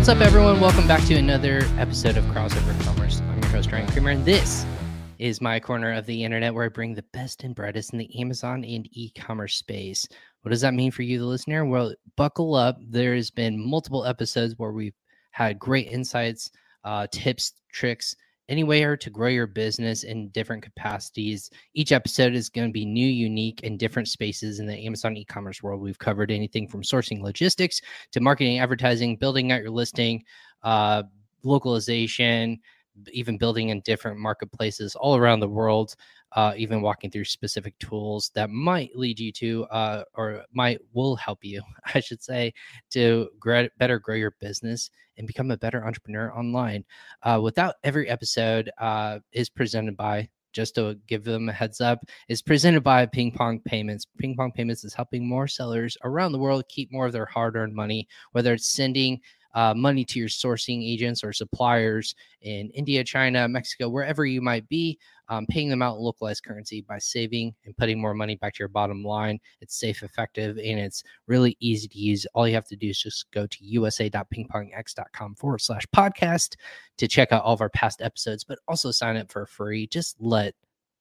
What's up, everyone? Welcome back to another episode of Crossover Commerce. I'm your host, Ryan Kramer, and this is my corner of the internet where I bring the best and brightest in the Amazon and e commerce space. What does that mean for you, the listener? Well, buckle up. There has been multiple episodes where we've had great insights, uh, tips, tricks, anywhere to grow your business in different capacities. Each episode is going to be new, unique, and different spaces in the Amazon e commerce world. We've covered anything from sourcing logistics to marketing, advertising, building out your listing, uh, localization, even building in different marketplaces all around the world uh, even walking through specific tools that might lead you to uh, or might will help you i should say to grow, better grow your business and become a better entrepreneur online. Uh, without every episode uh, is presented by just to give them a heads up is presented by ping pong payments. Ping pong payments is helping more sellers around the world keep more of their hard-earned money whether it's sending uh, money to your sourcing agents or suppliers in India, China, Mexico, wherever you might be, um, paying them out in localized currency by saving and putting more money back to your bottom line. It's safe, effective, and it's really easy to use. All you have to do is just go to usa.pingpongx.com forward slash podcast to check out all of our past episodes, but also sign up for free. Just let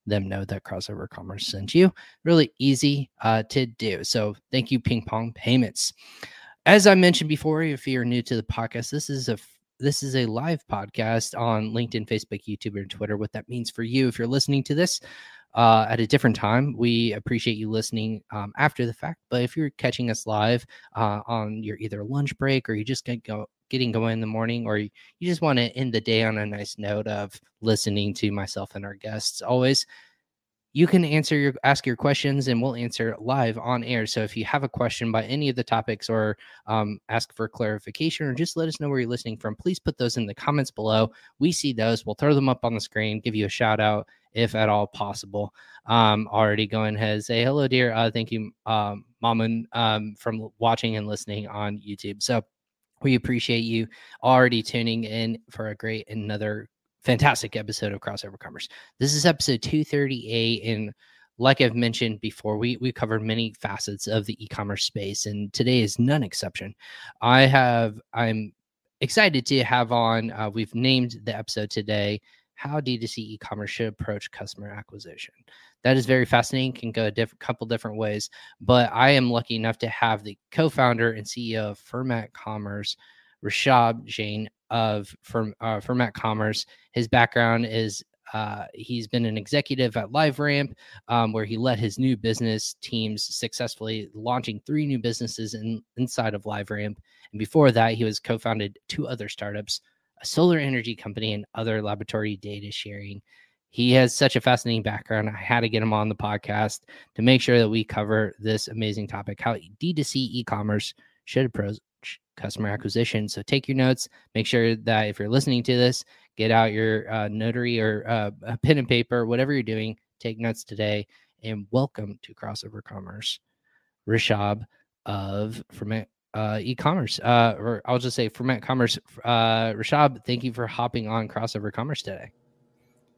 them know that crossover commerce sent you really easy uh, to do so thank you ping pong payments as I mentioned before, if you're new to the podcast, this is a this is a live podcast on LinkedIn, Facebook, YouTube, and Twitter. What that means for you, if you're listening to this uh, at a different time, we appreciate you listening um, after the fact. But if you're catching us live uh, on your either lunch break or you just get go getting going in the morning, or you, you just want to end the day on a nice note of listening to myself and our guests, always you can answer your ask your questions and we'll answer live on air. So if you have a question by any of the topics or um, ask for clarification or just let us know where you're listening from please put those in the comments below. We see those. We'll throw them up on the screen give you a shout out if at all possible. Um, already going ahead say hello dear uh, thank you um, Mamun um, from watching and listening on youtube. So we appreciate you already tuning in for a great another fantastic episode of Crossover Commerce. This is episode 238 and like I've mentioned before, we we covered many facets of the e-commerce space and today is none exception. I have I'm excited to have on uh, we've named the episode today how D2C e-commerce should approach customer acquisition. That is very fascinating, can go a different couple different ways, but I am lucky enough to have the co-founder and CEO of Fermat Commerce, Rishab Jain of from uh, Fermat Commerce. His background is uh, he's been an executive at LiveRamp, um, where he led his new business teams successfully, launching three new businesses in, inside of LiveRamp. And before that, he was co-founded two other startups, a solar energy company, and other laboratory data sharing. He has such a fascinating background. I had to get him on the podcast to make sure that we cover this amazing topic: how D2C e-commerce should approach customer acquisition. So take your notes. Make sure that if you're listening to this, get out your uh, notary or uh, a pen and paper, whatever you're doing. Take notes today. And welcome to Crossover Commerce, Rishab of Fermat uh, e-commerce, uh, or I'll just say Fermat Commerce. Uh, Rishab, thank you for hopping on Crossover Commerce today.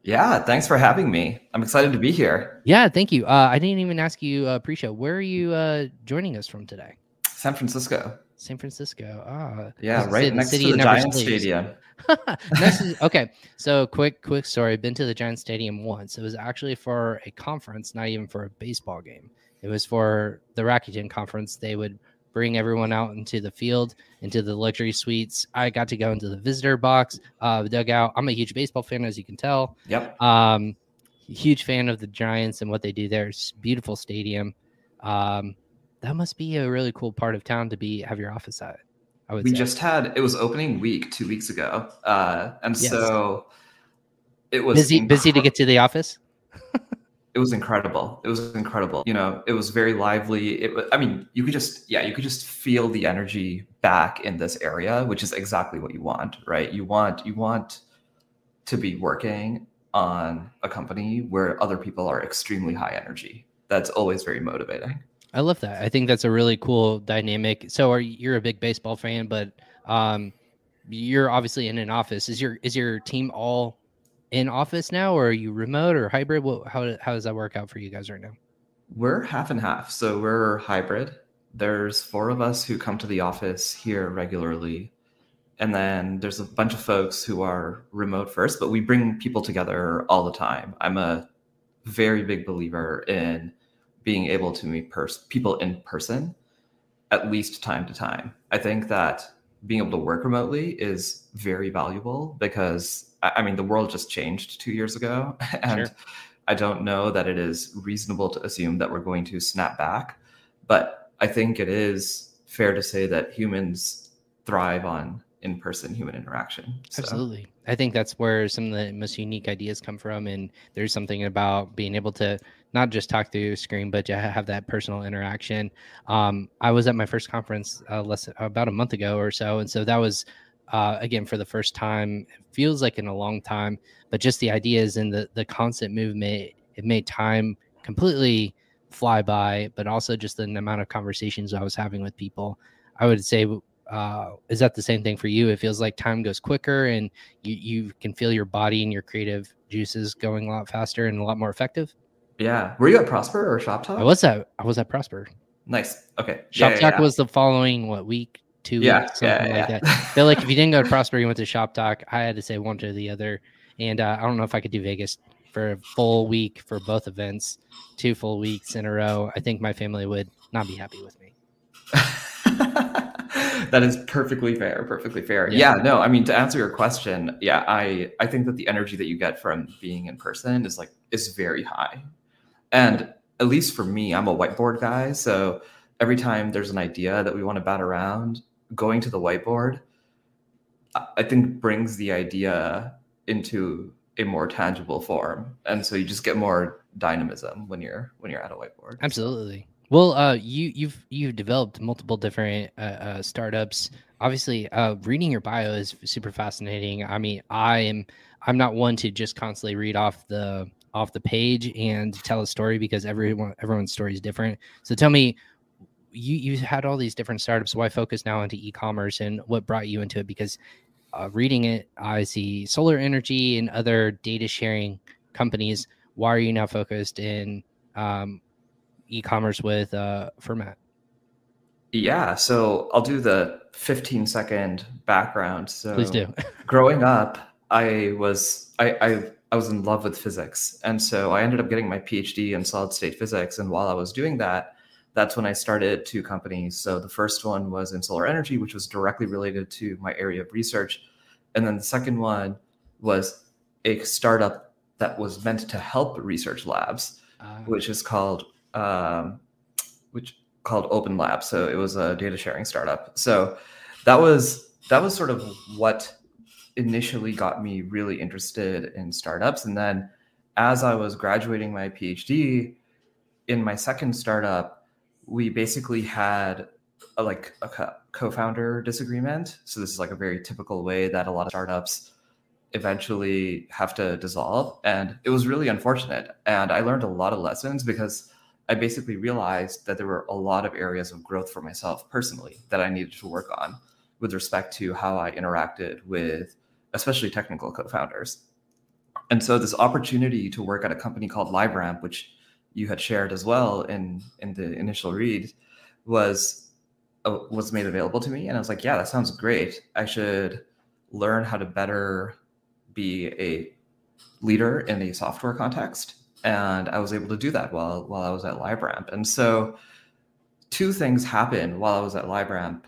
Yeah, thanks for having me. I'm excited to be here. Yeah, thank you. Uh, I didn't even ask you uh, pre-show. Where are you uh, joining us from today? San Francisco. San Francisco. Ah, yeah, right next to the Giant Stadium. okay, so quick, quick story. Been to the Giant Stadium once. It was actually for a conference, not even for a baseball game. It was for the Rakuten conference. They would bring everyone out into the field, into the luxury suites. I got to go into the visitor box, uh, dugout. I'm a huge baseball fan, as you can tell. Yep. Um, huge fan of the Giants and what they do there. It's beautiful stadium. Um, that must be a really cool part of town to be have your office at. I would. We say. just had it was opening week two weeks ago, uh, and yes. so it was busy. busy to get to the office. it was incredible. It was incredible. You know, it was very lively. It I mean, you could just yeah, you could just feel the energy back in this area, which is exactly what you want, right? You want you want to be working on a company where other people are extremely high energy. That's always very motivating. I love that. I think that's a really cool dynamic. So, are you're a big baseball fan, but um, you're obviously in an office. Is your is your team all in office now, or are you remote or hybrid? What, how how does that work out for you guys right now? We're half and half. So we're hybrid. There's four of us who come to the office here regularly, and then there's a bunch of folks who are remote first, but we bring people together all the time. I'm a very big believer in being able to meet pers- people in person at least time to time. I think that being able to work remotely is very valuable because I mean the world just changed two years ago, and sure. I don't know that it is reasonable to assume that we're going to snap back. But I think it is fair to say that humans thrive on in-person human interaction. So. Absolutely. I think that's where some of the most unique ideas come from. And there's something about being able to not just talk through screen, but to have that personal interaction. Um, I was at my first conference uh, less about a month ago or so, and so that was uh, again for the first time. It feels like in a long time, but just the ideas and the the constant movement, it made time completely fly by. But also just the amount of conversations I was having with people. I would say uh, is that the same thing for you? It feels like time goes quicker, and you you can feel your body and your creative juices going a lot faster and a lot more effective. Yeah. Were you at Prosper or Shoptalk? I was at I was at Prosper. Nice. Okay. Shop yeah, Talk yeah, was the following what week, two yeah, weeks, something like that. Feel like if you didn't go to Prosper, you went to Shoptalk. I had to say one to the other, and uh, I don't know if I could do Vegas for a full week for both events, two full weeks in a row. I think my family would not be happy with me. that is perfectly fair perfectly fair yeah. yeah. no i mean to answer your question yeah i i think that the energy that you get from being in person is like is very high and at least for me, I'm a whiteboard guy. So every time there's an idea that we want to bat around, going to the whiteboard, I think brings the idea into a more tangible form. And so you just get more dynamism when you're when you're at a whiteboard. Absolutely. Well, uh, you you've you've developed multiple different uh, uh, startups. Obviously, uh, reading your bio is super fascinating. I mean, I am I'm not one to just constantly read off the off the page and tell a story because everyone everyone's story is different. So tell me, you you had all these different startups. Why focus now into e-commerce and what brought you into it? Because uh, reading it, I see solar energy and other data sharing companies. Why are you now focused in um, e-commerce with uh, Fermat? Yeah, so I'll do the 15 second background. So please do. growing up, I was I, I I was in love with physics. And so I ended up getting my PhD in solid state physics. And while I was doing that, that's when I started two companies. So the first one was in solar energy, which was directly related to my area of research. And then the second one was a startup that was meant to help research labs, uh, which is called um, which called Open Lab. So it was a data sharing startup. So that was that was sort of what initially got me really interested in startups. And then as I was graduating my PhD in my second startup, we basically had a, like a co-founder disagreement. So this is like a very typical way that a lot of startups eventually have to dissolve. And it was really unfortunate. And I learned a lot of lessons because I basically realized that there were a lot of areas of growth for myself personally that I needed to work on with respect to how I interacted with especially technical co-founders. And so this opportunity to work at a company called LiveRamp, which you had shared as well in in the initial read, was uh, was made available to me, and I was like, yeah, that sounds great. I should learn how to better be a leader in a software context, and I was able to do that while while I was at LiveRamp. And so, two things happened while I was at LiveRamp,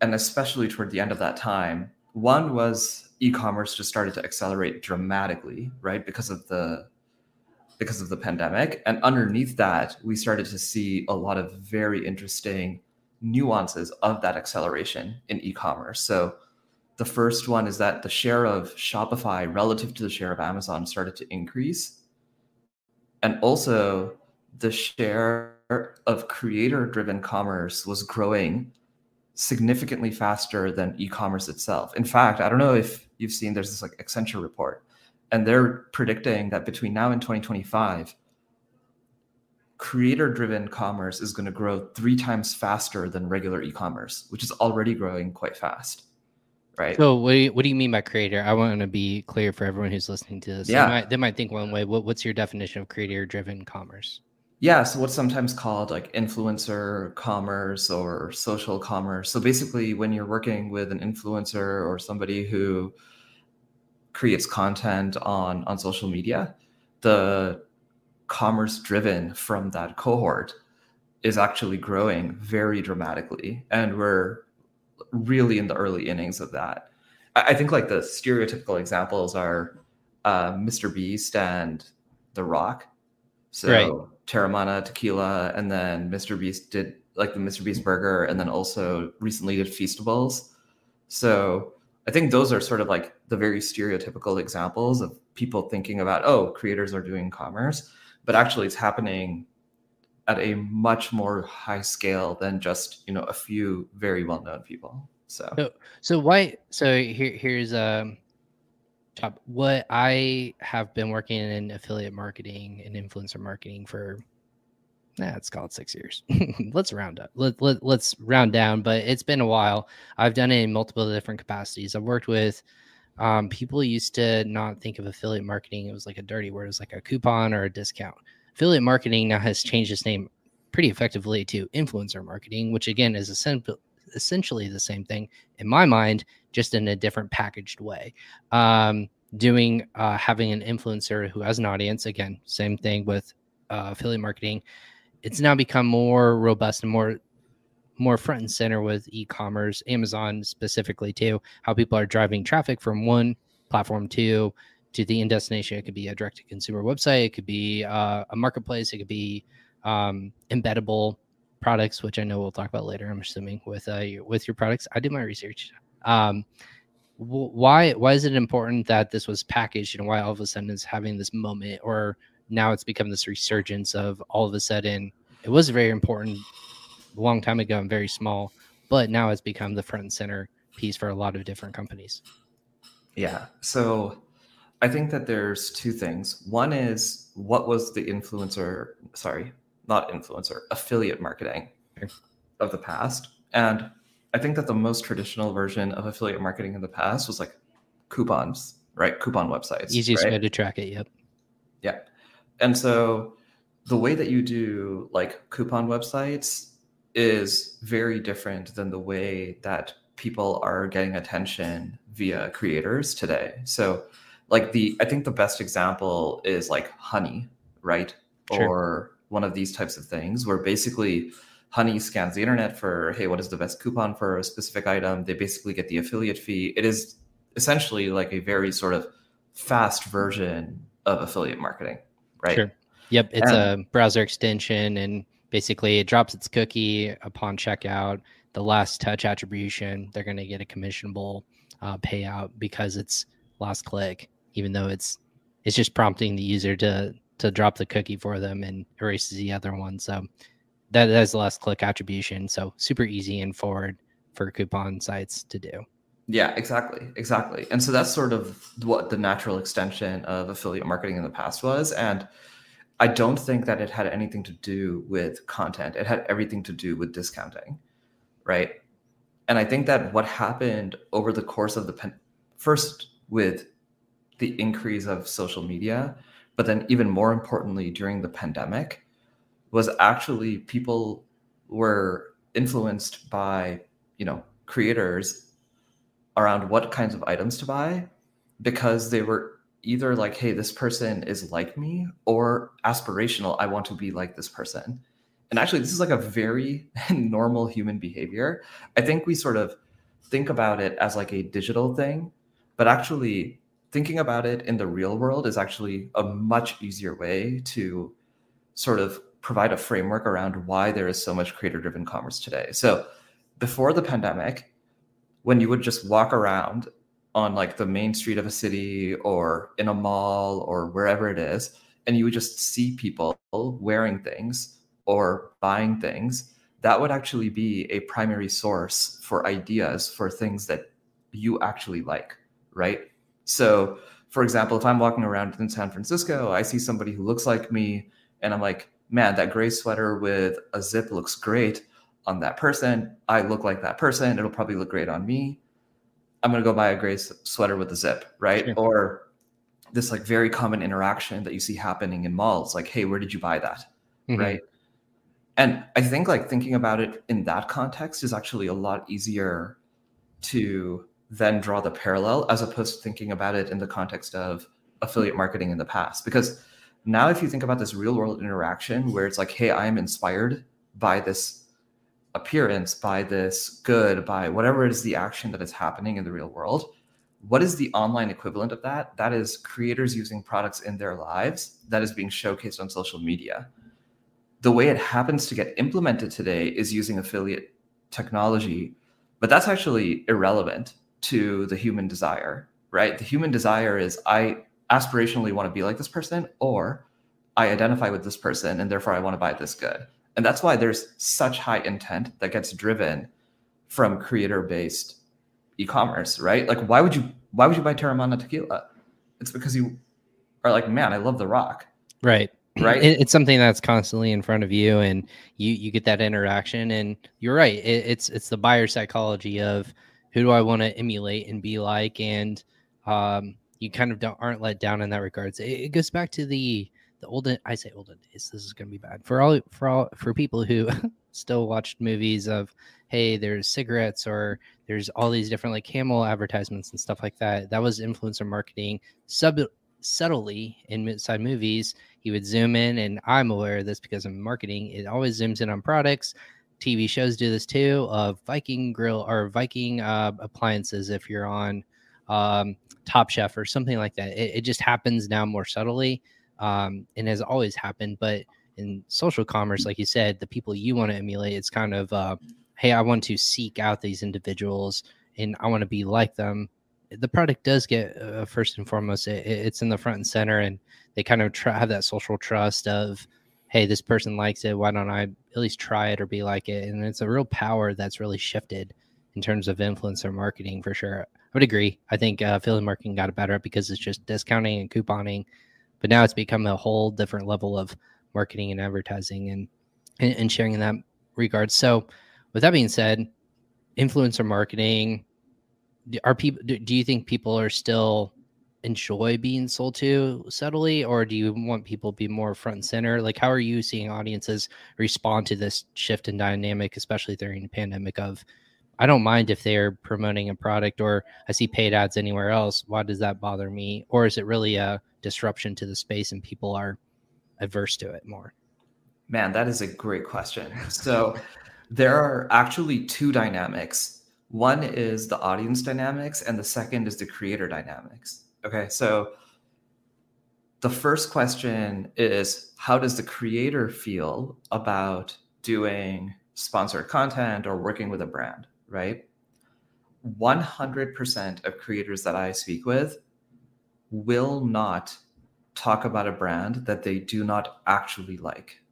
and especially toward the end of that time. One was e-commerce just started to accelerate dramatically, right? Because of the because of the pandemic. And underneath that, we started to see a lot of very interesting nuances of that acceleration in e-commerce. So the first one is that the share of Shopify relative to the share of Amazon started to increase. And also the share of creator driven commerce was growing significantly faster than e-commerce itself. In fact, I don't know if you've seen there's this like Accenture report, and they're predicting that between now and 2025, creator-driven commerce is going to grow three times faster than regular e-commerce, which is already growing quite fast. Right. So what do you, what do you mean by creator? I want to be clear for everyone who's listening to this. Yeah. They might, they might think one way. What, what's your definition of creator-driven commerce? Yeah, so what's sometimes called like influencer commerce or social commerce. So basically, when you're working with an influencer or somebody who creates content on on social media, the commerce driven from that cohort is actually growing very dramatically, and we're really in the early innings of that. I, think like the stereotypical examples are uh, Mr. Beast and The Rock. So right. Teremana Tequila, and then Mr. Beast did like the Mr. Beast burger, and then also recently did Feastables. So I think those are sort of like the very stereotypical examples of people thinking about, oh, creators are doing commerce, but actually it's happening at a much more high scale than just you know a few very well known people. So so, so why? So here here's um top what I have been working in affiliate marketing and influencer marketing for nah, it's called six years. let's round up. Let, let, let's round down, but it's been a while. I've done it in multiple different capacities. I've worked with um, people used to not think of affiliate marketing. It was like a dirty word. It was like a coupon or a discount. Affiliate marketing now has changed its name pretty effectively to influencer marketing, which again is essentially the same thing in my mind, just in a different packaged way. Um, doing uh, having an influencer who has an audience, again, same thing with uh, affiliate marketing. It's now become more robust and more more front and center with e-commerce, Amazon specifically too. How people are driving traffic from one platform to to the end destination. It could be a direct to consumer website. It could be uh, a marketplace. It could be um, embeddable products, which I know we'll talk about later. I'm assuming with uh, with your products. I did my research. Um, why why is it important that this was packaged and why all of a sudden it's having this moment or now it's become this resurgence of all of a sudden it was very important a long time ago and very small, but now it's become the front and center piece for a lot of different companies. Yeah. So I think that there's two things. One is what was the influencer, sorry, not influencer, affiliate marketing of the past. And I think that the most traditional version of affiliate marketing in the past was like coupons, right? Coupon websites. Easiest right? way to track it. Yep. Yeah. And so the way that you do like coupon websites is very different than the way that people are getting attention via creators today. So like the I think the best example is like Honey, right? Sure. Or one of these types of things where basically Honey scans the internet for, hey, what is the best coupon for a specific item? They basically get the affiliate fee. It is essentially like a very sort of fast version of affiliate marketing, right? Sure. Yep. It's and, a browser extension and basically it drops its cookie upon checkout. The last touch attribution, they're going to get a commissionable uh, payout because it's last click, even though it's it's just prompting the user to to drop the cookie for them and erases the other one. So that is last click attribution. So super easy and forward for coupon sites to do. Yeah, exactly. Exactly. And so that's sort of what the natural extension of affiliate marketing in the past was. And I don't think that it had anything to do with content. It had everything to do with discounting. Right. And I think that what happened over the course of the pen- first with the increase of social media, but then even more importantly during the pandemic, was actually people were influenced by you know creators around what kinds of items to buy because they were either like hey this person is like me or aspirational i want to be like this person. And actually this is like a very normal human behavior. I think we sort of think about it as like a digital thing but actually thinking about it in the real world is actually a much easier way to sort of provide a framework around why there is so much creator driven commerce today. So before the pandemic, when you would just walk around on like the main street of a city or in a mall or wherever it is, and you would just see people wearing things or buying things, that would actually be a primary source for ideas for things that you actually like, right? So, for example, if I'm walking around in San Francisco, I see somebody who looks like me, and I'm like, man, that gray sweater with a zip looks great on that person. I look like that person. It'll probably look great on me. I'm going to go buy a gray sweater with a zip, right? Sure. Or this like very common interaction that you see happening in malls like, hey, where did you buy that? mm-hmm. right? And I think like thinking about it in that context is actually a lot easier to then draw the parallel as opposed to thinking about it in the context of affiliate marketing in the past. Because now, if you think about this real world interaction where it's like, hey, I am inspired by this appearance, by this good, by whatever it is the action that is happening in the real world, what is the online equivalent of that? That is creators using products in their lives that is being showcased on social media. The way it happens to get implemented today is using affiliate technology, but that's actually irrelevant to the human desire, right? The human desire is I aspirationally want to be like this person, or I identify with this person and therefore I want to buy this good. And that's why there's such high intent that gets driven from creator based e-commerce, right? Like why would you why would you buy Teremana tequila? It's because you are like, man, I love the rock. Right. Right. it's something that's constantly in front of you and you you get that interaction and you're right. It, it's it's the buyer psychology of who do I want to emulate and be like and um you kind of don't aren't let down in that regards. It, it goes back to the the olden I say olden days. This is gonna be bad for all for all for people who still watched movies of hey, there's cigarettes or there's all these different like camel advertisements and stuff like that. That was influencer marketing sub subtly in inside movies. He would zoom in, and I'm aware of this because I'm marketing. It always zooms in on products. TV shows do this too of Viking grill or Viking uh, appliances if you're on um, Top Chef or something like that. It, it just happens now more subtly um, and has always happened. But in social commerce, like you said, the people you want to emulate, it's kind of, uh, hey, I want to seek out these individuals and I want to be like them. The product does get uh, first and foremost, it, it's in the front and center, and they kind of try, have that social trust of, hey, this person likes it. Why don't I at least try it or be like it? And it's a real power that's really shifted in terms of influencer marketing for sure. I would agree. I think uh, affiliate marketing got better because it's just discounting and couponing, but now it's become a whole different level of marketing and advertising and and, and sharing in that regard. So, with that being said, influencer marketing are people? Do, do you think people are still enjoy being sold to subtly, or do you want people to be more front and center? Like, how are you seeing audiences respond to this shift in dynamic, especially during the pandemic? Of I don't mind if they're promoting a product or I see paid ads anywhere else. Why does that bother me? Or is it really a disruption to the space and people are averse to it more? Man, that is a great question. So there are actually two dynamics. One is the audience dynamics, and the second is the creator dynamics. Okay, so the first question is how does the creator feel about doing sponsored content or working with a brand? right? 100% of creators that I speak with will not talk about a brand that they do not actually like.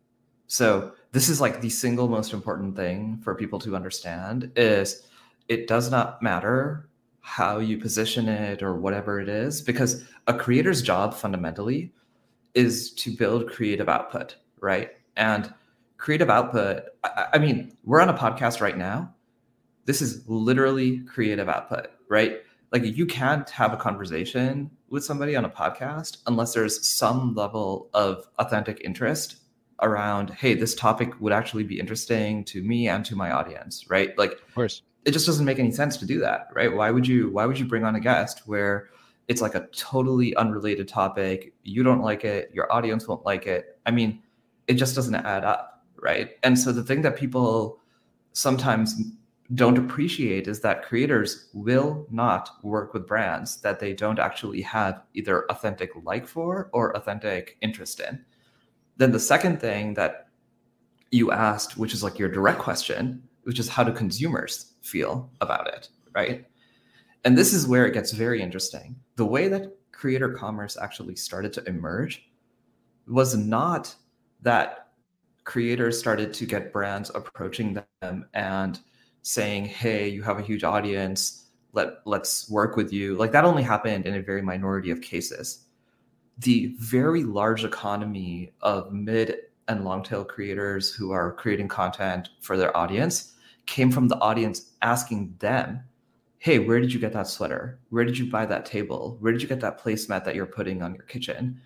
So this is like the single most important thing for people to understand is it does not matter how you position it or whatever it is because a creator's job fundamentally is to build creative output, right? And creative output I, I mean, we're on a podcast right now this is literally creative output, right? Like you can't have a conversation with somebody on a podcast unless there's some level of authentic interest around, hey, this topic would actually be interesting to me and to my audience, right? Like of course. It just doesn't make any sense to do that, right? Why would you why would you bring on a guest where it's like a totally unrelated topic, you don't like it, your audience won't like it. I mean, it just doesn't add up, right? And so the thing that people sometimes don't appreciate is that creators will not work with brands that they don't actually have either authentic like for or authentic interest in. Then the second thing that you asked, which is like your direct question, which is how do consumers feel about it, right? And this is where it gets very interesting. The way that creator commerce actually started to emerge was not that creators started to get brands approaching them and saying, "Hey, you have a huge audience. Let let's work with you." Like that only happened in a very minority of cases. The very large economy of mid and long tail creators who are creating content for their audience came from the audience asking them, "Hey, where did you get that sweater? Where did you buy that table? Where did you get that placemat that you're putting on your kitchen?"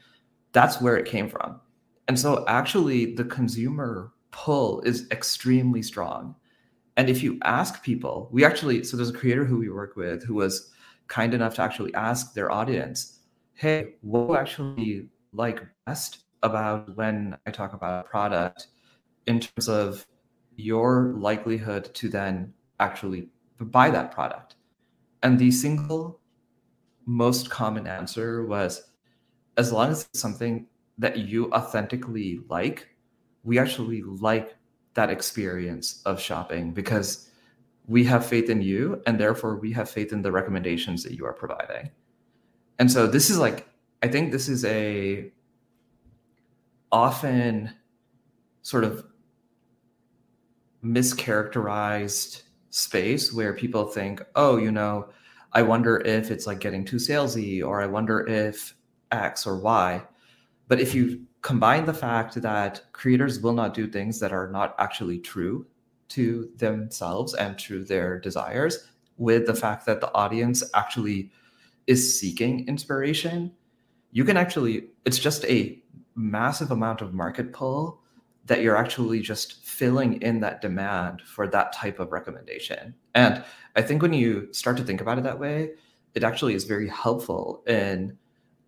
That's where it came from. And so actually the consumer pull is extremely strong. And if you ask people, we actually, so there's a creator who we work with who was kind enough to actually ask their audience, hey, what do you actually like best about when I talk about a product in terms of your likelihood to then actually buy that product? And the single most common answer was as long as it's something that you authentically like, we actually like that experience of shopping because we have faith in you and therefore we have faith in the recommendations that you are providing. And so this is like I think this is a often sort of mischaracterized space where people think, oh, you know, I wonder if it's like getting too salesy, or I wonder if X or Y. But if you combine the fact that creators will not do things that are not actually true to themselves and to their desires, with the fact that the audience actually is seeking inspiration, you can actually, it's just a massive amount of market pull that you're actually just filling in that demand for that type of recommendation. And I think when you start to think about it that way, it actually is very helpful in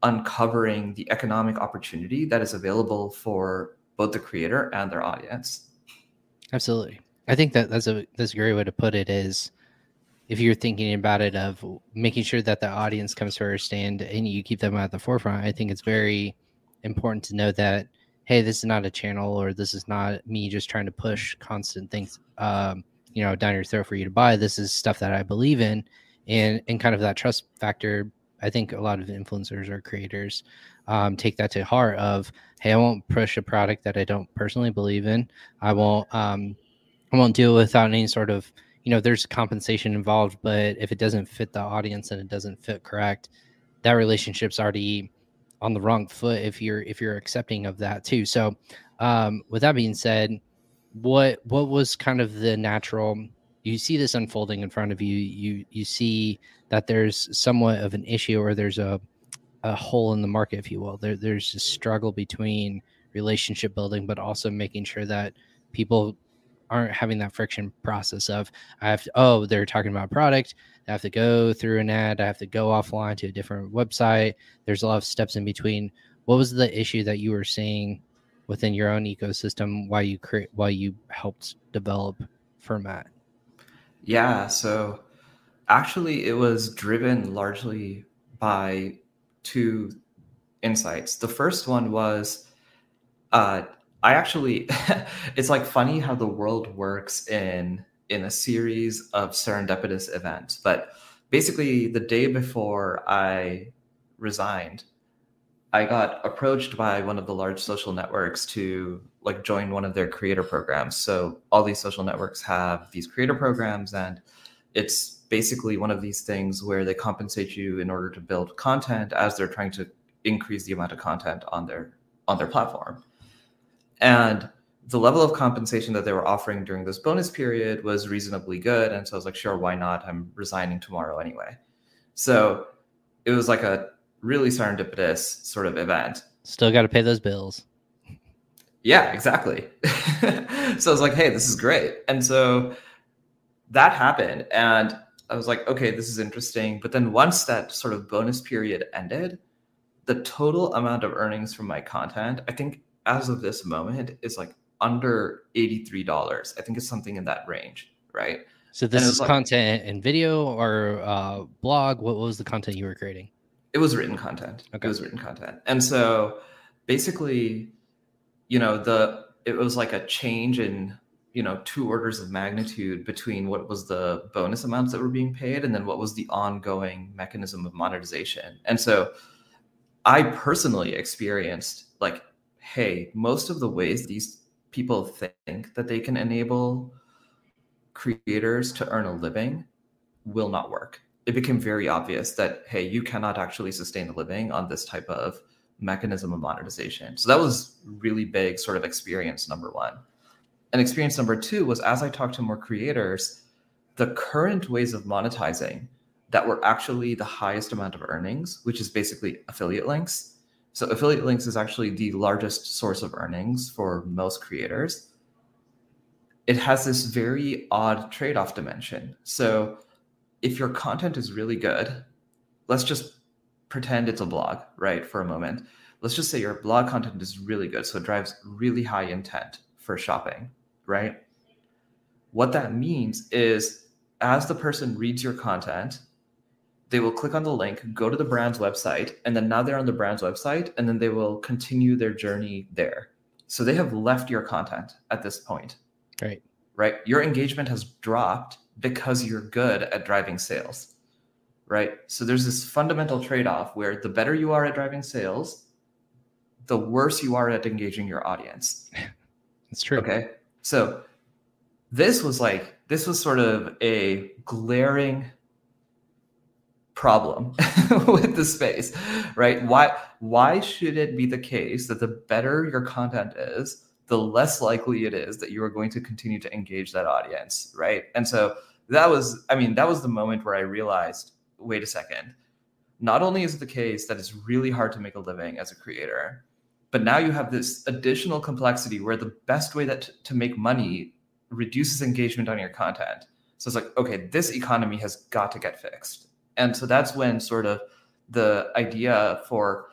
uncovering the economic opportunity that is available for both the creator and their audience. Absolutely. I think that that's a that's a great way to put it is if you're thinking about it of making sure that the audience comes first and and you keep them at the forefront, I think it's very important to know that hey, this is not a channel or this is not me just trying to push constant things um, you know down your throat for you to buy. This is stuff that I believe in and and kind of that trust factor. I think a lot of influencers or creators um, take that to heart of hey, I won't push a product that I don't personally believe in. I won't um, I won't deal without any sort of you know there's compensation involved but if it doesn't fit the audience and it doesn't fit correct that relationship's already on the wrong foot if you're if you're accepting of that too so um with that being said what what was kind of the natural you see this unfolding in front of you you you see that there's somewhat of an issue or there's a a hole in the market if you will there, there's a struggle between relationship building but also making sure that people aren't having that friction process of I have to, oh, they're talking about product. I have to go through an ad. I have to go offline to a different website. There's a lot of steps in between. What was the issue that you were seeing within your own ecosystem while you create while you helped develop Fermat? Yeah, so actually it was driven largely by two insights. The first one was uh, I actually, it's like funny how the world works in in a series of serendipitous events. But basically, the day before I resigned, I got approached by one of the large social networks to like join one of their creator programs. So all these social networks have these creator programs, and it's basically one of these things where they compensate you in order to build content as they're trying to increase the amount of content on their on their platform. And the level of compensation that they were offering during this bonus period was reasonably good. And so I was like, sure, why not? I'm resigning tomorrow anyway. So it was like a really serendipitous sort of event. Still got to pay those bills. Yeah, exactly. so I was like, hey, this is great. And so that happened. And I was like, okay, this is interesting. But then once that sort of bonus period ended, the total amount of earnings from my content, I think as of this moment is like under $83. I think it's something in that range, right? So this is like, content in video or uh, blog. What was the content you were creating? It was written content. Okay. It was written content. And so basically, you know, the it was like a change in, you know, two orders of magnitude between what was the bonus amounts that were being paid and then what was the ongoing mechanism of monetization. And so I personally experienced like hey, most of the ways these people think that they can enable creators to earn a living will not work. It became very obvious that, hey, you cannot actually sustain a living on this type of mechanism of monetization. So that was really big sort of experience number one. And experience number two was as I talked to more creators, the current ways of monetizing that were actually the highest amount of earnings, which is basically affiliate links, So affiliate links is actually the largest source of earnings for most creators. It has this very odd trade off dimension. So if your content is really good, let's just pretend it's a blog, right, for a moment. Let's just say your blog content is really good. So it drives really high intent for shopping, right? What that means is as the person reads your content, they will click on the link, go to the brand's website, and then now they're on the brand's website, and then they will continue their journey there. So they have left your content at this point. Right. Right. Your engagement has dropped because you're good at driving sales. Right. So there's this fundamental trade off where the better you are at driving sales, the worse you are at engaging your audience. That's true. Okay. So this was like, this was sort of a glaring problem with the space, right? Why why should it be the case that the better your content is, the less likely it is that you are going to continue to engage that audience, right? And so that was, I mean, that was the moment where I realized, wait a second. Not only is it the case that it's really hard to make a living as a creator, but now you have this additional complexity where the best way that t- to make money reduces engagement on your content. So it's like, okay, this economy has got to get fixed and so that's when sort of the idea for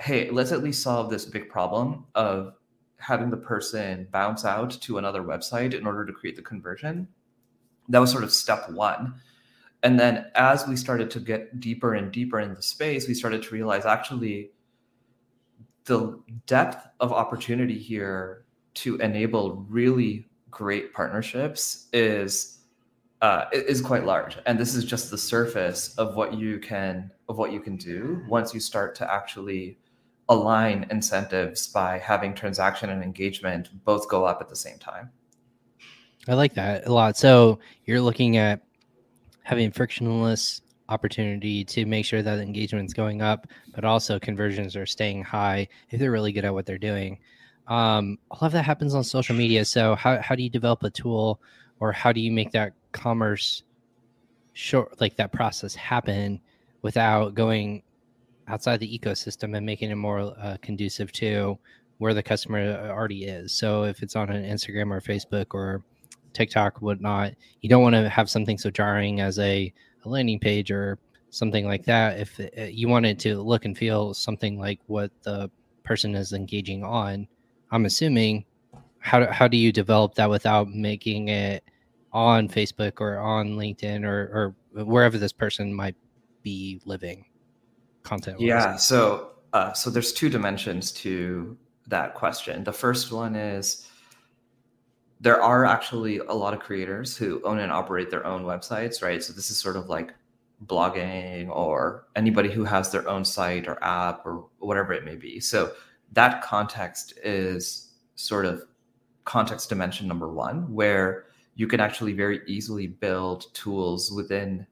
hey let's at least solve this big problem of having the person bounce out to another website in order to create the conversion. That was sort of step one. And then as we started to get deeper and deeper in the space we started to realize actually the depth of opportunity here to enable really great partnerships is uh, is quite large, and this is just the surface of what you can of what you can do once you start to actually align incentives by having transaction and engagement both go up at the same time. I like that a lot. So you're looking at having frictionless opportunity to make sure that engagement's going up, but also conversions are staying high if they're really good at what they're doing. Um, all of that happens on social media. So how, how do you develop a tool or how do you make that commerce short like that process happen without going outside the ecosystem and making it more uh, conducive to where the customer already is. So if it's on an instagram or facebook or tiktok whatnot you don't want to have something so jarring as a, a landing page or something like that. If it, uh, you want it to look and feel something like what the person is engaging on i'm assuming how, how do you develop that without making it on Facebook or on LinkedIn or, or wherever this person might be living content. Yeah. So, uh, so there's two dimensions to that question. The first one is there are actually a lot of creators who own and operate their own websites, right? So this is sort of like blogging or anybody who has their own site or app or whatever it may be. So that context is sort of context dimension number one, where you can actually very easily build tools within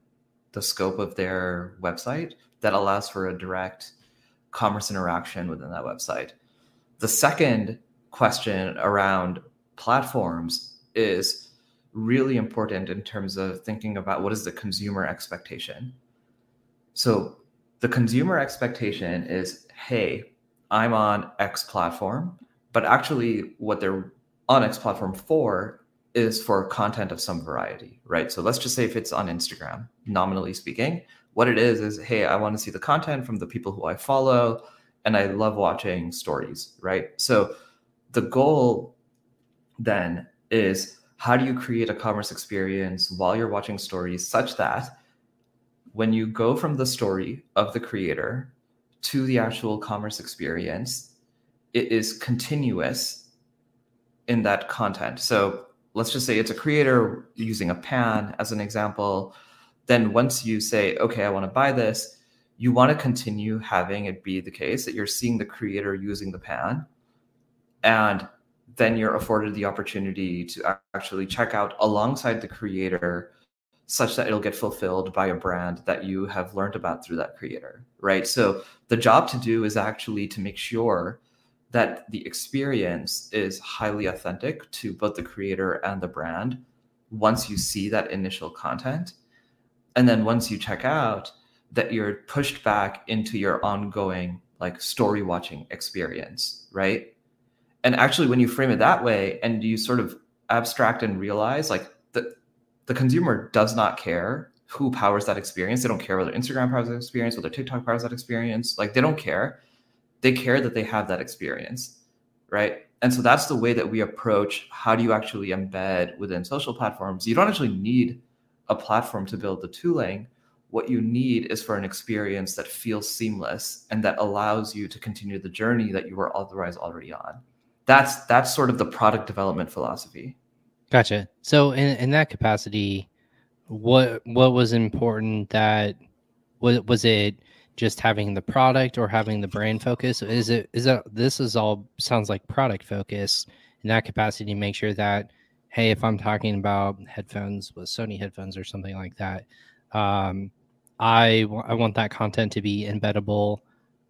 the scope of their website that allows for a direct commerce interaction within that website. The second question around platforms is really important in terms of thinking about what is the consumer expectation. So the consumer expectation is hey, I'm on X platform, but actually what they're on X platform for is for content of some variety, right? So let's just say if it's on Instagram, nominally speaking, what it is is, hey, I want to see the content from the people who I follow, and I love watching stories, right? So the goal then is how do you create a commerce experience while you're watching stories such that when you go from the story of the creator to the actual commerce experience, it is continuous in that content. So let's just say it's a creator using a pan as an example then once you say okay i want to buy this you want to continue having it be the case that you're seeing the creator using the pan and then you're afforded the opportunity to actually check out alongside the creator such that it'll get fulfilled by a brand that you have learned about through that creator right? So the job to do is actually to make sure that the experience is highly authentic to both the creator and the brand once you see that initial content. And then once you check out, that you're pushed back into your ongoing like story watching experience, right? And actually, when you frame it that way and you sort of abstract and realize like the, the consumer does not care who powers that experience. They don't care whether Instagram powers that experience, whether TikTok powers that experience. Like they don't care. They care that they have that experience, right? And so that's the way that we approach how do you actually embed within social platforms. You don't actually need a platform to build the tooling. What you need is for an experience that feels seamless and that allows you to continue the journey that you were otherwise already on. That's that's sort of the product development philosophy. Gotcha. So in, in that capacity, what what was important that was was it just having the product or having the brand focus? Is it is that this is all sounds like product focus. In that capacity to make sure that hey if i'm talking about headphones with sony headphones or something like that um, I, w- I want that content to be embeddable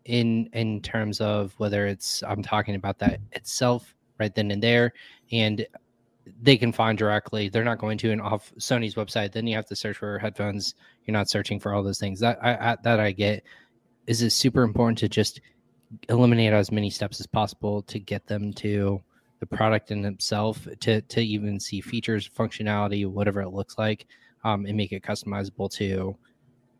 in in terms of whether it's i'm talking about that itself right then and there. And they can find directly. They're not going to an off Sony's website. Then you have to search for headphones. You're not searching for all those things. That I, I that I get. Is it super important to just eliminate as many steps as possible to get them to the product in itself to to even see features, functionality, whatever it looks like, um, and make it customizable to.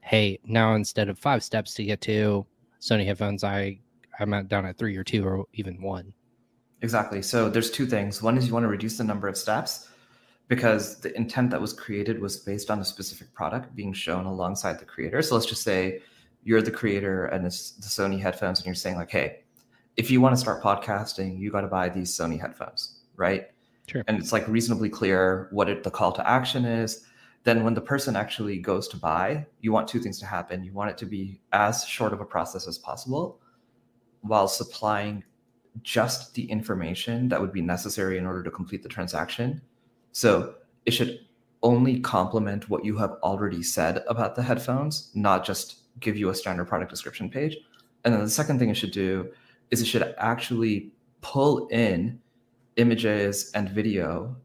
Hey, now instead of five steps to get to Sony headphones, I I'm at, down at three or two or even one. Exactly. So there's two things. One is you want to reduce the number of steps because the intent that was created was based on a specific product being shown alongside the creator. So let's just say you're the creator and it's the Sony headphones, and you're saying like, "Hey, if you want to start podcasting, you got to buy these Sony headphones, right?" Sure. And it's like reasonably clear what it, the call to action is. Then when the person actually goes to buy, you want two things to happen. You want it to be as short of a process as possible while supplying just the information that would be necessary in order to complete the transaction. So it should only complement what you have already said about the headphones, not just give you a standard product description page. And then the second thing it should do is it should actually pull in images and video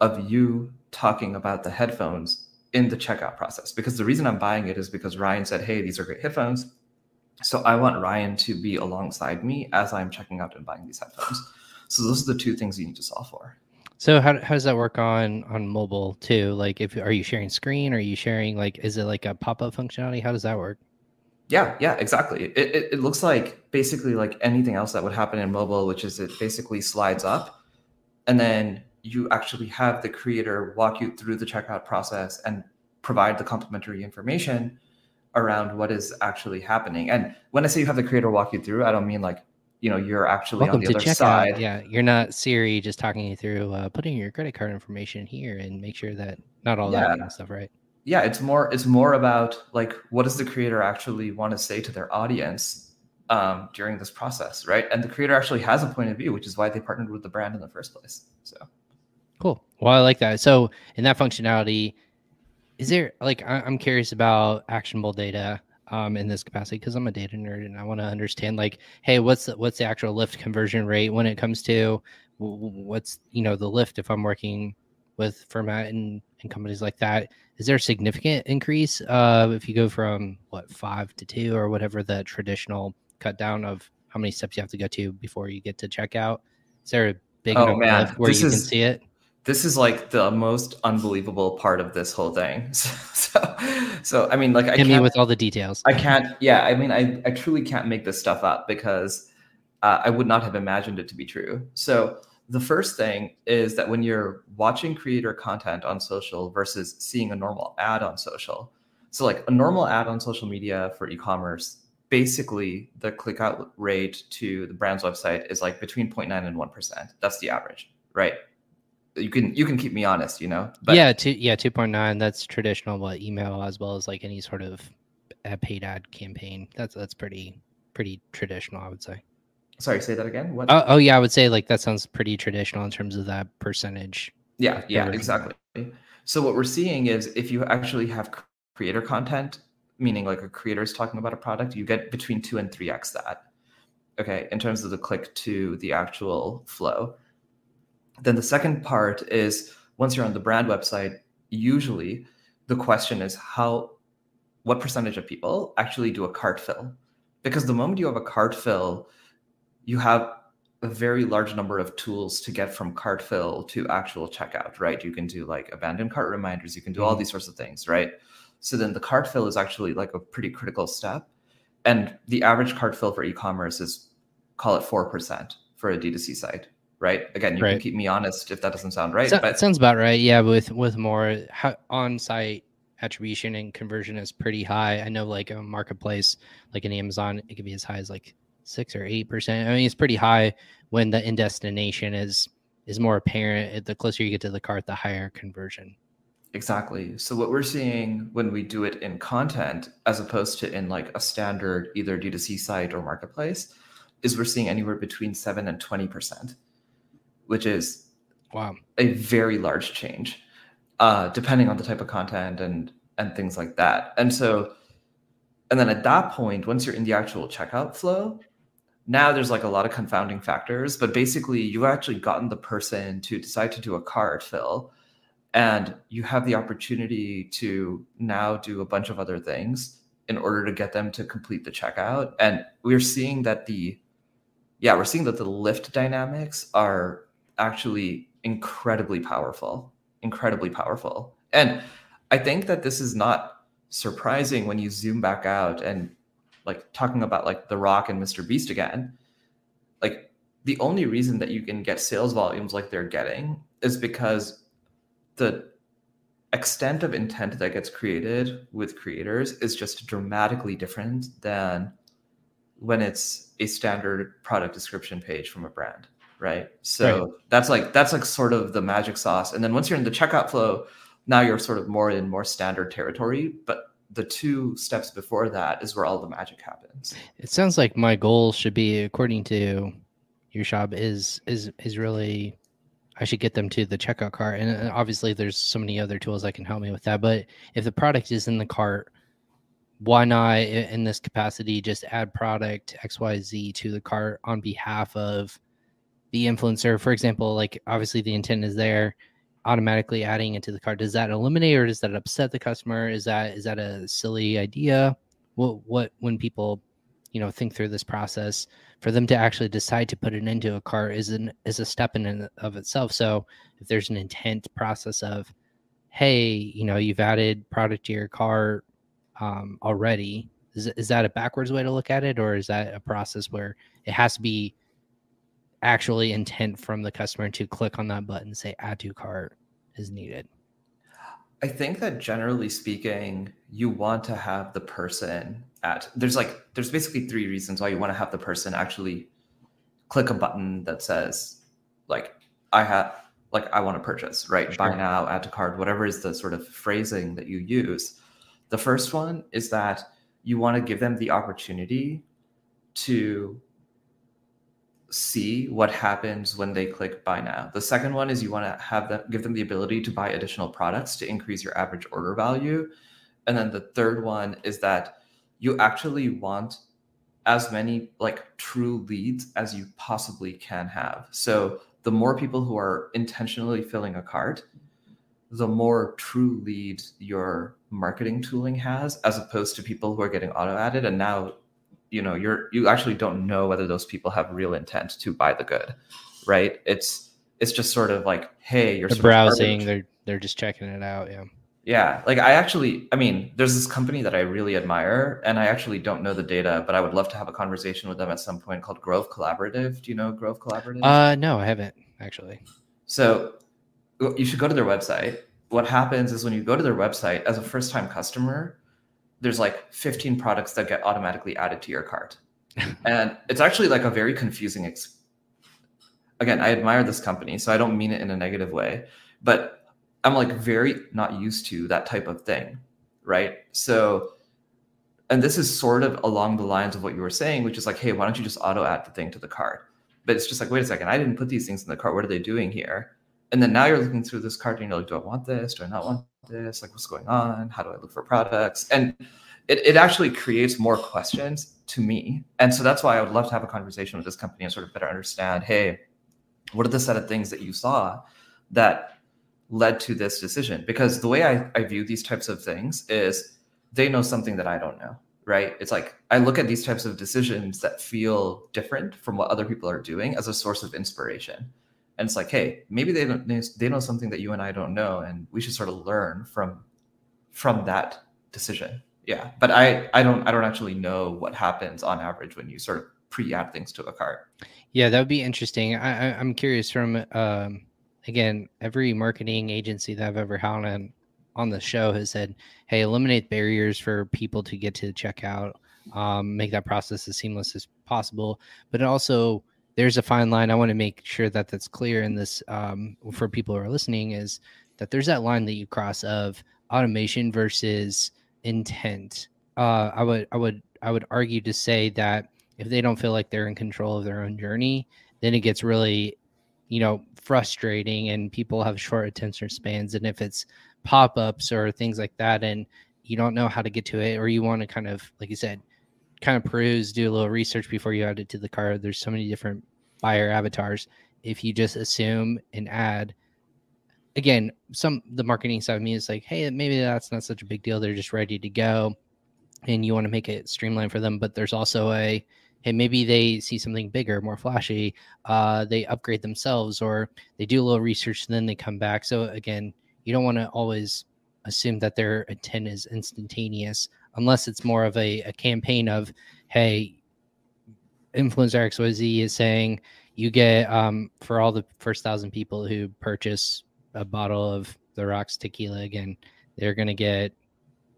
of you talking about the headphones in the checkout process. Because the reason I'm buying it is because Ryan said, Hey, these are great headphones. So I want Ryan to be alongside me as I'm checking out and buying these headphones. So those are the two things you need to solve for. So how, how does that work on on mobile too? Like if are you sharing screen? Are you sharing like is it like a pop-up functionality? How does that work? Yeah, yeah, exactly. It, it, it looks like basically like anything else that would happen in mobile, which is it basically slides up and then you actually have the creator walk you through the checkout process and provide the complementary information around what is actually happening. And when I say you have the creator walk you through, I don't mean like you know you're actually Welcome on the other side. Yeah, you're not Siri just talking you through uh, putting your credit card information here and make sure that not all yeah. that kind of stuff, right? Yeah, it's more it's more about like what does the creator actually want to say to their audience um, during this process, right? And the creator actually has a point of view, which is why they partnered with the brand in the first place. So cool. Well, I like that. So in that functionality, is there like I, am curious about actionable data um, in this capacity because I'm a data nerd and I want to understand like, hey, what's the, what's the actual lift conversion rate when it comes to what's you know the lift if I'm working with Fermat and, and companies like that? Is there a significant increase uh, if you go from what five to two or whatever the traditional cut down of how many steps you have to go to before you get to checkout? Is there a big oh, man. lift where this you is, can see it? This is like the most unbelievable part of this whole thing. So, so, I mean, like, I Hit me with all the details. I can't. Yeah, I mean, I I truly can't make this stuff up because uh, I would not have imagined it to be true. So the first thing is that when you're watching creator content on social versus seeing a normal ad on social, so like a normal ad on social media for e-commerce, basically the click out rate to the brand's website is like between 0.9 and 1%. That's the average, right? You can you can keep me honest, you know. But, yeah, two yeah two point nine. That's traditional, what email as well as like any sort of paid ad campaign. That's that's pretty pretty traditional, I would say. Sorry, say that again. What? Oh, oh yeah, I would say like that sounds pretty traditional in terms of that percentage. Yeah, yeah, exactly. So what we're seeing is if you actually have creator content, meaning like a creator is talking about a product, you get between two and three x that. Okay, in terms of the click to the actual flow. Then the second part is once you're on the brand website, usually the question is how what percentage of people actually do a cart fill? because the moment you have a cart fill, you have a very large number of tools to get from cart fill to actual checkout, right? You can do like abandoned cart reminders, you can do mm-hmm. all these sorts of things, right? So then the cart fill is actually like a pretty critical step. And the average cart fill for e-commerce is call it 4% for a D2C site, right? Again, you right. can keep me honest if that doesn't sound right. So, but sounds about right. Yeah, with with more on-site attribution and conversion is pretty high. I know like a marketplace like an Amazon, it could be as high as like six or eight percent. I mean, it's pretty high when the in destination is is more apparent. The closer you get to the cart, the higher conversion. Exactly. So what we're seeing when we do it in content, as opposed to in like a standard either D2C site or marketplace, is we're seeing anywhere between seven and twenty percent, which is wow a very large change, uh, depending on the type of content and and things like that. And so, and then at that point, once you're in the actual checkout flow, now there's like a lot of confounding factors, but basically you've actually gotten the person to decide to do a cart fill and you have the opportunity to now do a bunch of other things in order to get them to complete the checkout. And we're seeing that the yeah, we're seeing that the lift dynamics are actually incredibly powerful, incredibly powerful. And I think that this is not surprising when you zoom back out and like talking about like The Rock and Mr. Beast again, like the only reason that you can get sales volumes like they're getting is because the extent of intent that gets created with creators is just dramatically different than when it's a standard product description page from a brand right so right. that's like that's like sort of the magic sauce and then once you're in the checkout flow now you're sort of more in more standard territory but the two steps before that is where all the magic happens. It sounds like my goal should be, according to your shop, is is is really I should get them to the checkout cart. And uh, obviously, there's so many other tools that can help me with that. But if the product is in the cart, why not in this capacity just add product XYZ to the cart on behalf of the influencer? For example, like obviously the intent is there automatically adding into the cart. Does that eliminate or does that upset the customer? Is that is that a silly idea? What what when people you know think through this process for them to actually decide to put it into a cart is an is a step in and of itself. So if there's an intent process of hey you know you've added product to your cart um, already is, is that a backwards way to look at it or is that a process where it has to be actually intent from the customer to click on that button, say add to cart is needed? I think that generally speaking, you want to have the person at there's like there's basically three reasons why you want to have the person actually click a button that says like I have like I want to purchase, right? Sure. Buy now, add to cart, whatever is the sort of phrasing that you use. The first one is that you want to give them the opportunity to see what happens when they click buy now. The second one is you want to have them give them the ability to buy additional products to increase your average order value. And then the third one is that you actually want as many like true leads as you possibly can have. So the more people who are intentionally filling a cart, the more true leads your marketing tooling has, as opposed to people who are getting auto added and now you know you're you actually don't know whether those people have real intent to buy the good right? It's it's just sort of like hey you're browsing they're they're just checking it out yeah. Yeah like i actually i mean there's this company that i really admire and i actually don't know the data but i would love to have a conversation with them at some point called grove collaborative. Do you know grove collaborative? Uh no i haven't actually. So you should go to their website. What happens is when you go to their website as a first time customer there's like 15 products that get automatically added to your cart. and it's actually like a very confusing ex- again, I admire this company, so I don't mean it in a negative way, but I'm like very not used to that type of thing, right? So and this is sort of along the lines of what you were saying, which is like, hey, why don't you just auto add the thing to the cart? But it's just like, wait a second, I didn't put these things in the cart. What are they doing here? And then now you're looking through this cart and you're like, do I want this? Do I not want this? Like, what's going on? How do I look for products? And it, it actually creates more questions to me. And so that's why I would love to have a conversation with this company and sort of better understand hey, what are the set of things that you saw that led to this decision? Because the way I, I view these types of things is they know something that I don't know, right? It's like I look at these types of decisions that feel different from what other people are doing as a source of inspiration. And it's like, hey, maybe they don't they know something that you and I don't know, and we should sort of learn from from that decision. Yeah, but I I don't I don't actually know what happens on average when you sort of pre-add things to a cart. Yeah, that would be interesting. I, I am curious from um, again every marketing agency that I've ever had on on the show has said, "Hey, eliminate barriers for people to get to the checkout, um, make that process as seamless as possible." But also, there's a fine line. I want to make sure that that's clear in this um, for people who are listening is that there's that line that you cross of automation versus intent. Uh, I would I would I would argue to say that if they don't feel like they're in control of their own journey, then it gets really, you know, frustrating and people have short attention spans. And if it's pop-ups or things like that and you don't know how to get to it or you want to kind of like you said kind of peruse do a little research before you add it to the card. There's so many different buyer avatars. If you just assume and add again some the marketing side of me is like hey maybe that's not such a big deal. They're just ready to go and you want to make it streamlined for them. But there's also a hey maybe they see something bigger more flashy uh, they upgrade themselves or they do a little research and then they come back. So again you don't want to always assume that their intent is instantaneous unless it's more of a, a campaign of hey influencer xyz is saying you get um, for all the first thousand people who purchase a bottle of the rocks tequila again they're going to get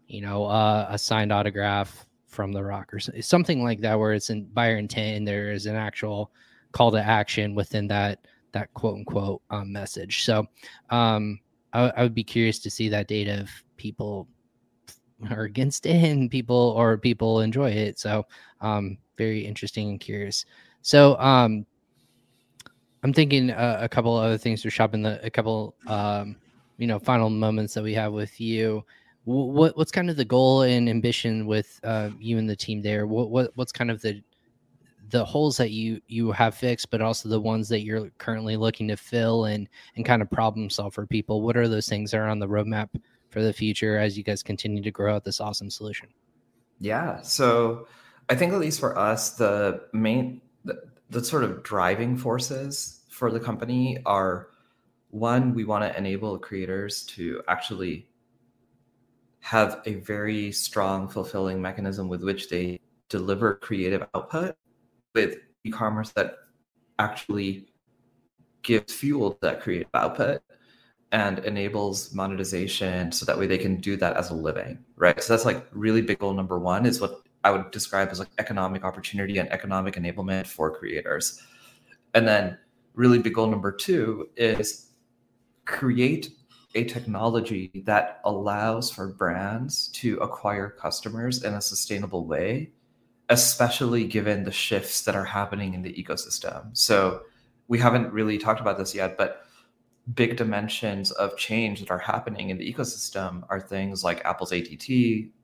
you know uh, a signed autograph from the rock or something like that where it's in buyer intent and there is an actual call to action within that that quote unquote um, message. So um, I, I would be curious to see that data of people are against it and people or people enjoy it. So um, very interesting and curious. So um, I'm thinking uh, a couple other things to shop in the a couple um, you know final moments that we have with you. What what's kind of the goal and ambition with uh, you and the team there? What what what's kind of the the holes that you you have fixed but also the ones that you're currently looking to fill and and kind of problem solve for people what are those things that are on the roadmap for the future as you guys continue to grow out this awesome solution? Yeah so i think at least for us the main the, the sort of driving forces for the company are one we want to enable creators to actually have a very strong fulfilling mechanism with which they deliver creative output with e-commerce that actually gives fuel to that creative output and enables monetization so that way they can do that as a living right so that's like really big goal number one is what i would describe as like economic opportunity and economic enablement for creators and then really big goal number two is create a technology that allows for brands to acquire customers in a sustainable way especially given the shifts that are happening in the ecosystem. So we haven't really talked about this yet, but big dimensions of change that are happening in the ecosystem are things like Apple's ATT.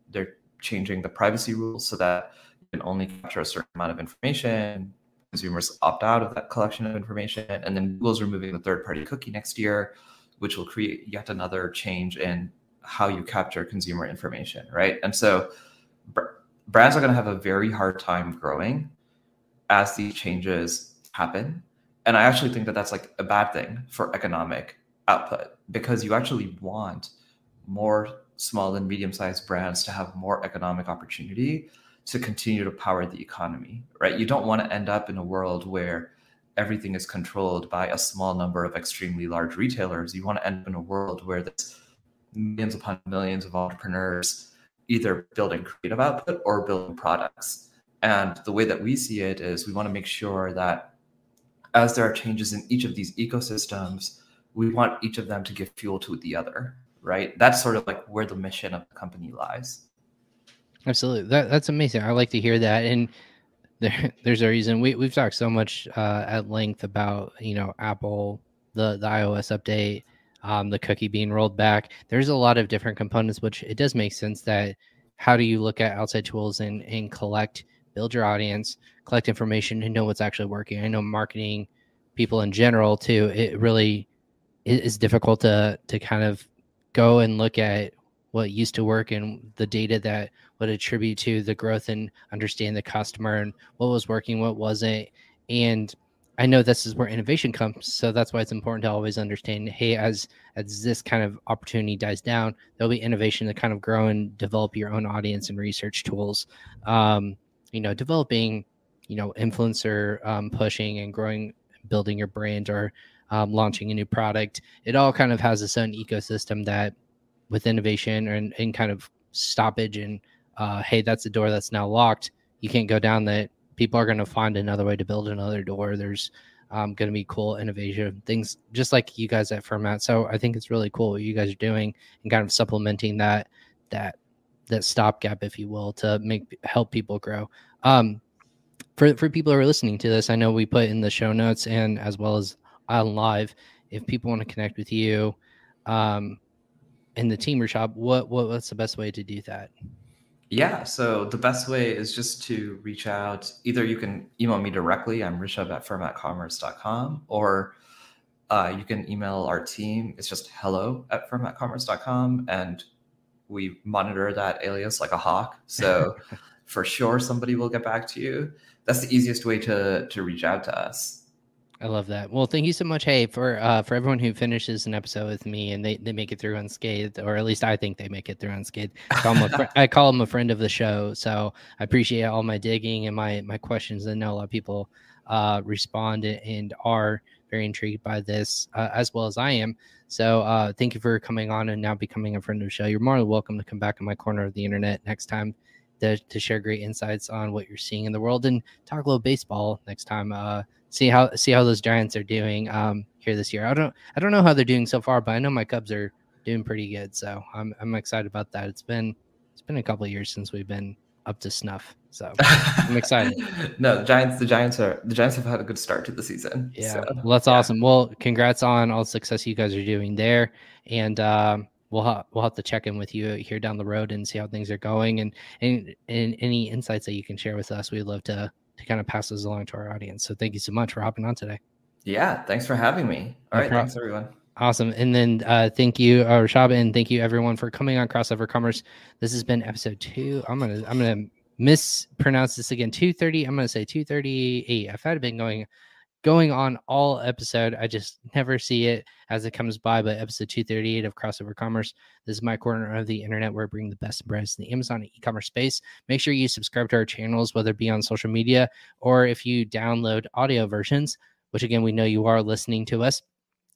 They're changing the privacy rules so that you can only capture a certain amount of information. Consumers opt out of that collection of information. And then Google's removing the third party cookie next year, which will create yet another change in how you capture consumer information, right? And so brands are going to have a very hard time growing as these changes happen. And I actually think that that's like a bad thing for economic output because you actually want more small and medium sized brands to have more economic opportunity to continue to power the economy, right? You don't want to end up in a world where everything is controlled by a small number of extremely large retailers. You want to end up in a world where there's millions upon millions of entrepreneurs either building creative output or building products. And the way that we see it is we want to make sure that as there are changes in each of these ecosystems, we want each of them to give fuel to the other, right? That's sort of like where the mission of the company lies. Absolutely. That, that's amazing. I like to hear that. And there, there's a reason we, we've talked so much uh, at length about, you know, Apple, the, the iOS update, um, the cookie being rolled back. There's a lot of different components, which it does make sense that how do you look at outside tools and, and collect, build your audience, collect information, and know what's actually working. I know marketing people in general too. It really is difficult to to kind of go and look at what used to work and the data that would attribute to the growth and understand the customer and what was working, what wasn't. And I know this is where innovation comes. So that's why it's important to always understand, hey, as as this kind of opportunity dies down, there'll be innovation to kind of grow and develop your own audience and research tools. Um, you know, developing, you know, influencer um, pushing and growing, building your brand or um, launching a new product. It all kind of has its own ecosystem that with innovation and, and kind of stoppage and uh, hey, that's a door that's now locked. You can't go down that. People are going to find another way to build another door. There's um, going to be cool innovation things just like you guys at Fermat. So I think it's really cool what you guys are doing and kind of supplementing that that that stopgap, if you will, to make help people grow. Um, for for people who are listening to this, I know we put in the show notes and as well as on live. If people want to connect with you, um, in the teamer shop, what, what what's the best way to do that? Yeah, so the best way is just to reach out. Either you can email me directly, I'm Rishabh at fermatcommerce.com, or uh, you can email our team. It's just hello at fermatcommerce.com, and we monitor that alias like a hawk. So for sure, somebody will get back to you. That's the easiest way to to reach out to us. I love that. Well, thank you so much. Hey, for uh, for everyone who finishes an episode with me and they, they make it through unscathed, or at least I think they make it through unscathed. I call, them a fr- I call them a friend of the show. So I appreciate all my digging and my my questions. I know a lot of people uh, respond and are very intrigued by this uh, as well as I am. So uh, thank you for coming on and now becoming a friend of the show. You're more than welcome to come back in my corner of the internet next time to, to share great insights on what you're seeing in the world and talk a little baseball next time. Uh, see how see how those Giants are doing um, here this year. I don't I don't know how they're doing so far, but I know my Cubs are doing pretty good. So I'm I'm excited about that. It's been it's been a couple years since we've been up to snuff. So I'm excited. no, the Giants the Giants are the Giants have had a good start to the season. Yeah, so, well, that's yeah. awesome. Well, congrats on all the success you guys are doing there, and um, we'll ha- we'll have to check in with you here down the road and see how things are going and and, and any insights that you can share with us. We'd love to to kind of pass those along to our audience. So thank you so much for hopping on today. Yeah, thanks for having me. All no right, thanks everyone. Awesome. And then uh, thank you, uh, Rishabh, and thank you everyone for coming on Crossover Commerce. This has been episode two. I'm gonna I'm gonna mispronounce this again. 230. I'm gonna say 238. I've had been going going on all episode. I just never see it as it comes by. But episode 238 of Crossover Commerce. This is my corner of the internet where I bring the best brands in the Amazon e-commerce space. Make sure you subscribe to our channels, whether it be on social media or if you download audio versions, which again we know you are listening to us.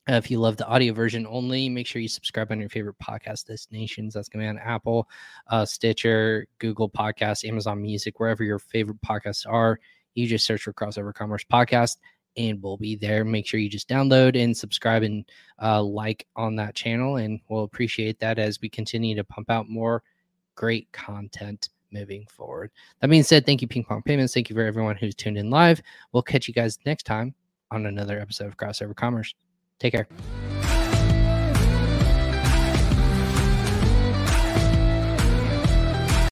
Uh, if you love the audio version only, make sure you subscribe on your favorite podcast destinations. That's going to be on Apple, uh, Stitcher, Google Podcasts, Amazon Music, wherever your favorite podcasts are. You just search for Crossover Commerce Podcast and we'll be there. Make sure you just download and subscribe and uh, like on that channel, and we'll appreciate that as we continue to pump out more great content moving forward. That being said, thank you, Ping Pong Payments. Thank you for everyone who's tuned in live. We'll catch you guys next time on another episode of Crossover Commerce. Take care.